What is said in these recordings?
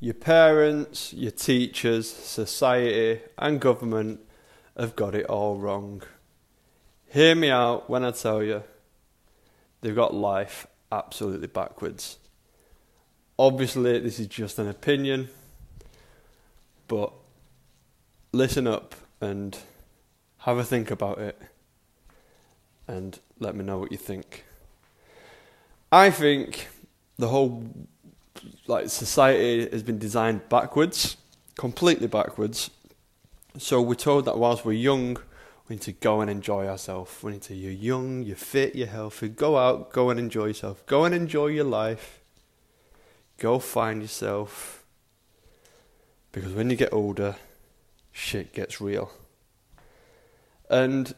your parents, your teachers, society, and government have got it all wrong. Hear me out when I tell you they've got life absolutely backwards. Obviously, this is just an opinion, but listen up and have a think about it and let me know what you think. I think the whole like society has been designed backwards, completely backwards. So we're told that whilst we're young, we need to go and enjoy ourselves. We need to you're young, you're fit, you're healthy. Go out, go and enjoy yourself. Go and enjoy your life. Go find yourself. Because when you get older, shit gets real. And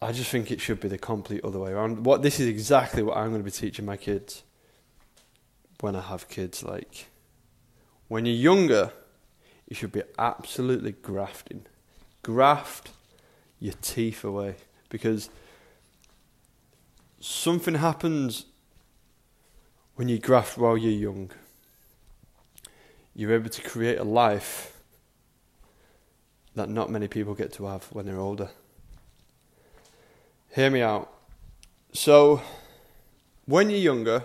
I just think it should be the complete other way around. What this is exactly what I'm going to be teaching my kids when I have kids. Like when you're younger, you should be absolutely grafting, graft your teeth away because something happens when you graft while you're young. You're able to create a life that not many people get to have when they're older. Hear me out. So, when you're younger,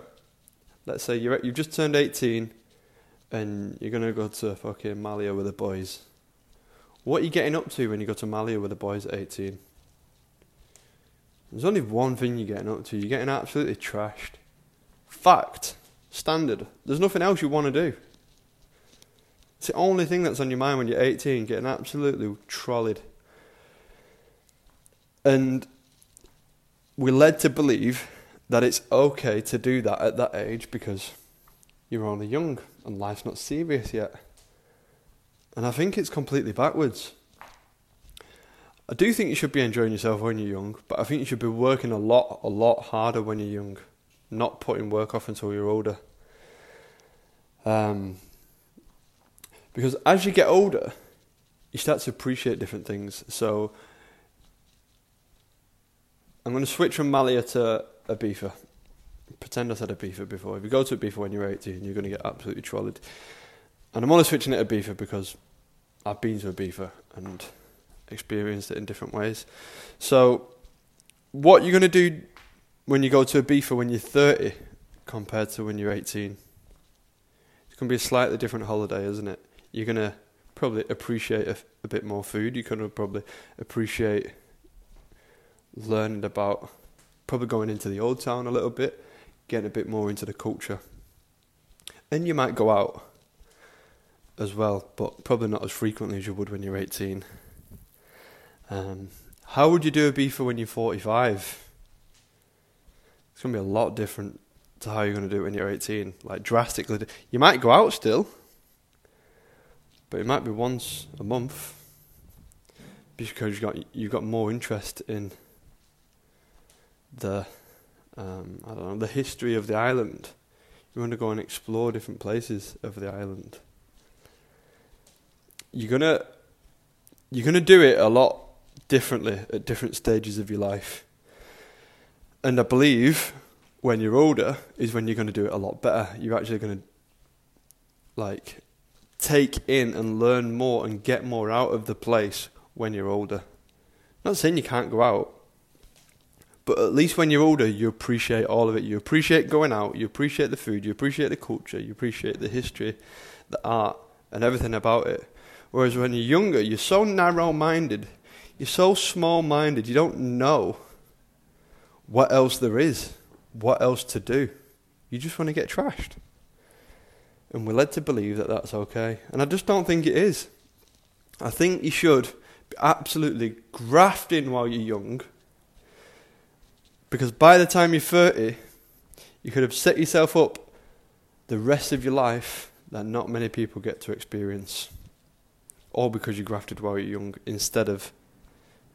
let's say you're, you've just turned 18 and you're going to go to fucking Malia with the boys. What are you getting up to when you go to Malia with the boys at 18? There's only one thing you're getting up to. You're getting absolutely trashed. Fact. Standard. There's nothing else you want to do. It's the only thing that's on your mind when you're 18, getting absolutely trolleyed. And we're led to believe that it's okay to do that at that age because you're only young and life's not serious yet. And I think it's completely backwards. I do think you should be enjoying yourself when you're young, but I think you should be working a lot, a lot harder when you're young, not putting work off until you're older. Um, because as you get older, you start to appreciate different things. So I'm going to switch from Malia to Ibiza. Pretend I said Ibiza before. If you go to Ibiza when you're 18, you're going to get absolutely trolled. And I'm only switching it to Ibiza because I've been to Ibiza and experienced it in different ways. So, what you're going to do when you go to Ibiza when you're 30 compared to when you're 18? It's going to be a slightly different holiday, isn't it? You're going to probably appreciate a, a bit more food. You're going to probably appreciate learning about probably going into the old town a little bit, getting a bit more into the culture. And you might go out as well, but probably not as frequently as you would when you're 18. Um, how would you do a Ibiza when you're 45? It's going to be a lot different to how you're going to do it when you're 18. Like, drastically. You might go out still, but it might be once a month because you've got, you've got more interest in the um, I don't know the history of the island. You want to go and explore different places of the island. You're gonna you're gonna do it a lot differently at different stages of your life. And I believe when you're older is when you're going to do it a lot better. You're actually going to like take in and learn more and get more out of the place when you're older. Not saying you can't go out, but at least when you're older, you appreciate all of it. You appreciate going out, you appreciate the food, you appreciate the culture, you appreciate the history, the art, and everything about it. Whereas when you're younger, you're so narrow minded, you're so small minded, you don't know what else there is, what else to do. You just want to get trashed. And we're led to believe that that's okay. And I just don't think it is. I think you should be absolutely grafting while you're young because by the time you're 30, you could have set yourself up the rest of your life that not many people get to experience. All because you grafted while you're young instead of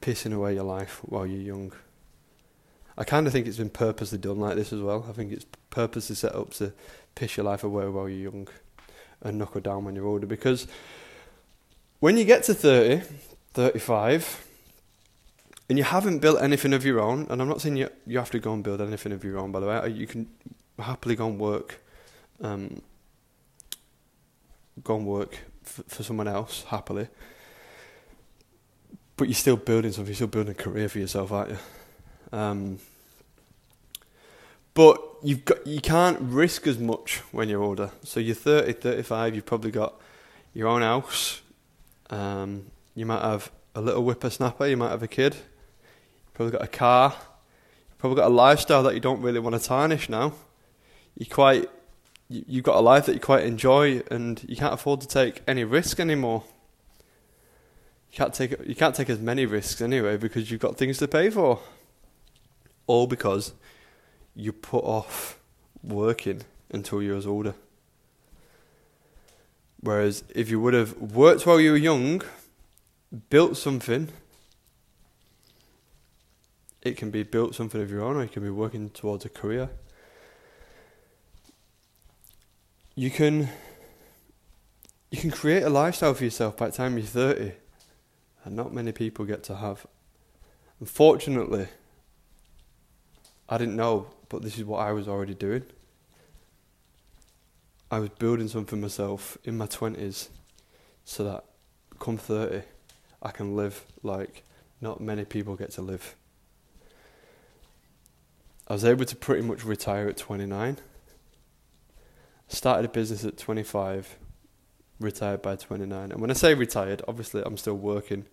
pissing away your life while you're young. I kind of think it's been purposely done like this as well. I think it's purposely set up to piss your life away while you're young and knuckle down when you're older. Because when you get to 30, 35, and you haven't built anything of your own, and I'm not saying you you have to go and build anything of your own. By the way, you can happily go and work um, go and work for someone else happily. But you're still building something. You're still building a career for yourself, aren't you? Um, but you've got you can't risk as much when you're older. So you're 30, 35, you've probably got your own house. Um, you might have a little whippersnapper, you might have a kid. Probably got a car. Probably got a lifestyle that you don't really want to tarnish now. You quite you, you've got a life that you quite enjoy and you can't afford to take any risk anymore. You can't take you can't take as many risks anyway because you've got things to pay for. All because you put off working until you was older. Whereas if you would have worked while you were young, built something, it can be built something of your own, or you can be working towards a career. You can you can create a lifestyle for yourself by the time you're thirty, and not many people get to have. Unfortunately, I didn't know but this is what I was already doing. I was building something myself in my 20s so that come 30, I can live like not many people get to live. I was able to pretty much retire at 29. Started a business at 25, retired by 29. And when I say retired, obviously I'm still working.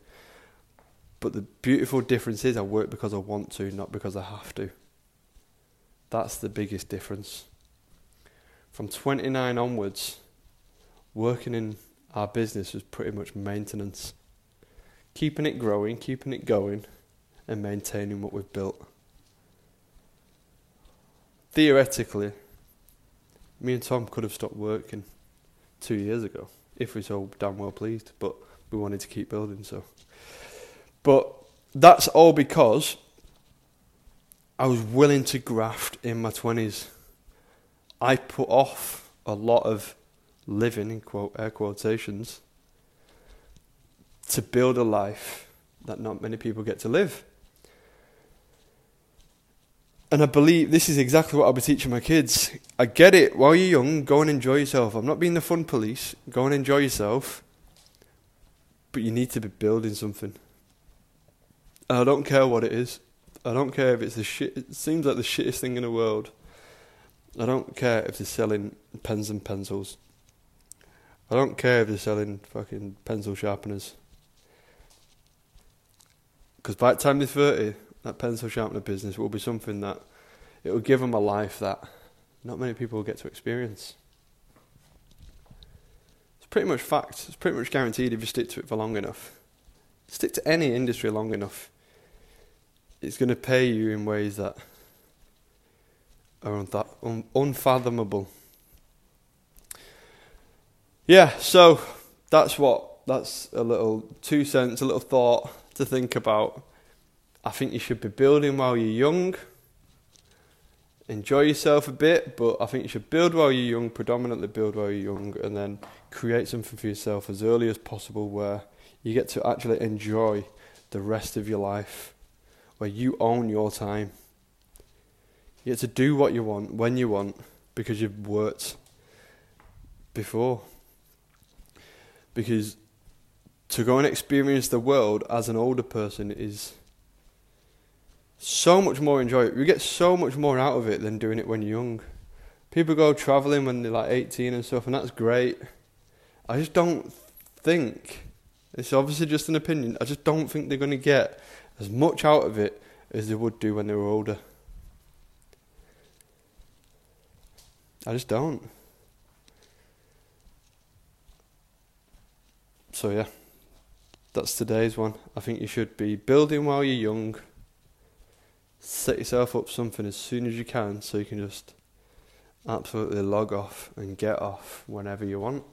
But the beautiful difference is I work because I want to, not because I have to. That's the biggest difference. From 29 onwards, working in our business was pretty much maintenance. Keeping it growing, keeping it going, and maintaining what we've built. Theoretically, me and Tom could have stopped working two years ago if we were so damn well pleased, but we wanted to keep building, so. But that's all because I was willing to graft in my 20s. I put off a lot of living, in quote, air quotations, to build a life that not many people get to live. And I believe this is exactly what I'll be teaching my kids. I get it. While you're young, go and enjoy yourself. I'm not being the fun police. Go and enjoy yourself. But you need to be building something. I don't care what it is. I don't care if it's the shit. It seems like the shittest thing in the world. I don't care if they're selling pens and pencils. I don't care if they're selling fucking pencil sharpeners. Because by the time they're 30, that pencil sharpener business will be something that it will give them a life that not many people will get to experience. It's pretty much fact. It's pretty much guaranteed if you stick to it for long enough. Stick to any industry long enough it's going to pay you in ways that are un- unfathomable. Yeah, so that's what that's a little two cents, a little thought to think about. I think you should be building while you're young. Enjoy yourself a bit, but I think you should build while you're young, predominantly build while you're young, and then create something for yourself as early as possible where you get to actually enjoy the rest of your life where you own your time. You get to do what you want when you want because you've worked before. Because to go and experience the world as an older person is so much more enjoyable. You get so much more out of it than doing it when you're young. People go travelling when they're like 18 and stuff, and that's great. I just don't think, it's obviously just an opinion, I just don't think they're going to get as much out of it as they would do when they were older. I just don't. So, yeah, that's today's one. I think you should be building while you're young. Set yourself up something as soon as you can so you can just absolutely log off and get off whenever you want.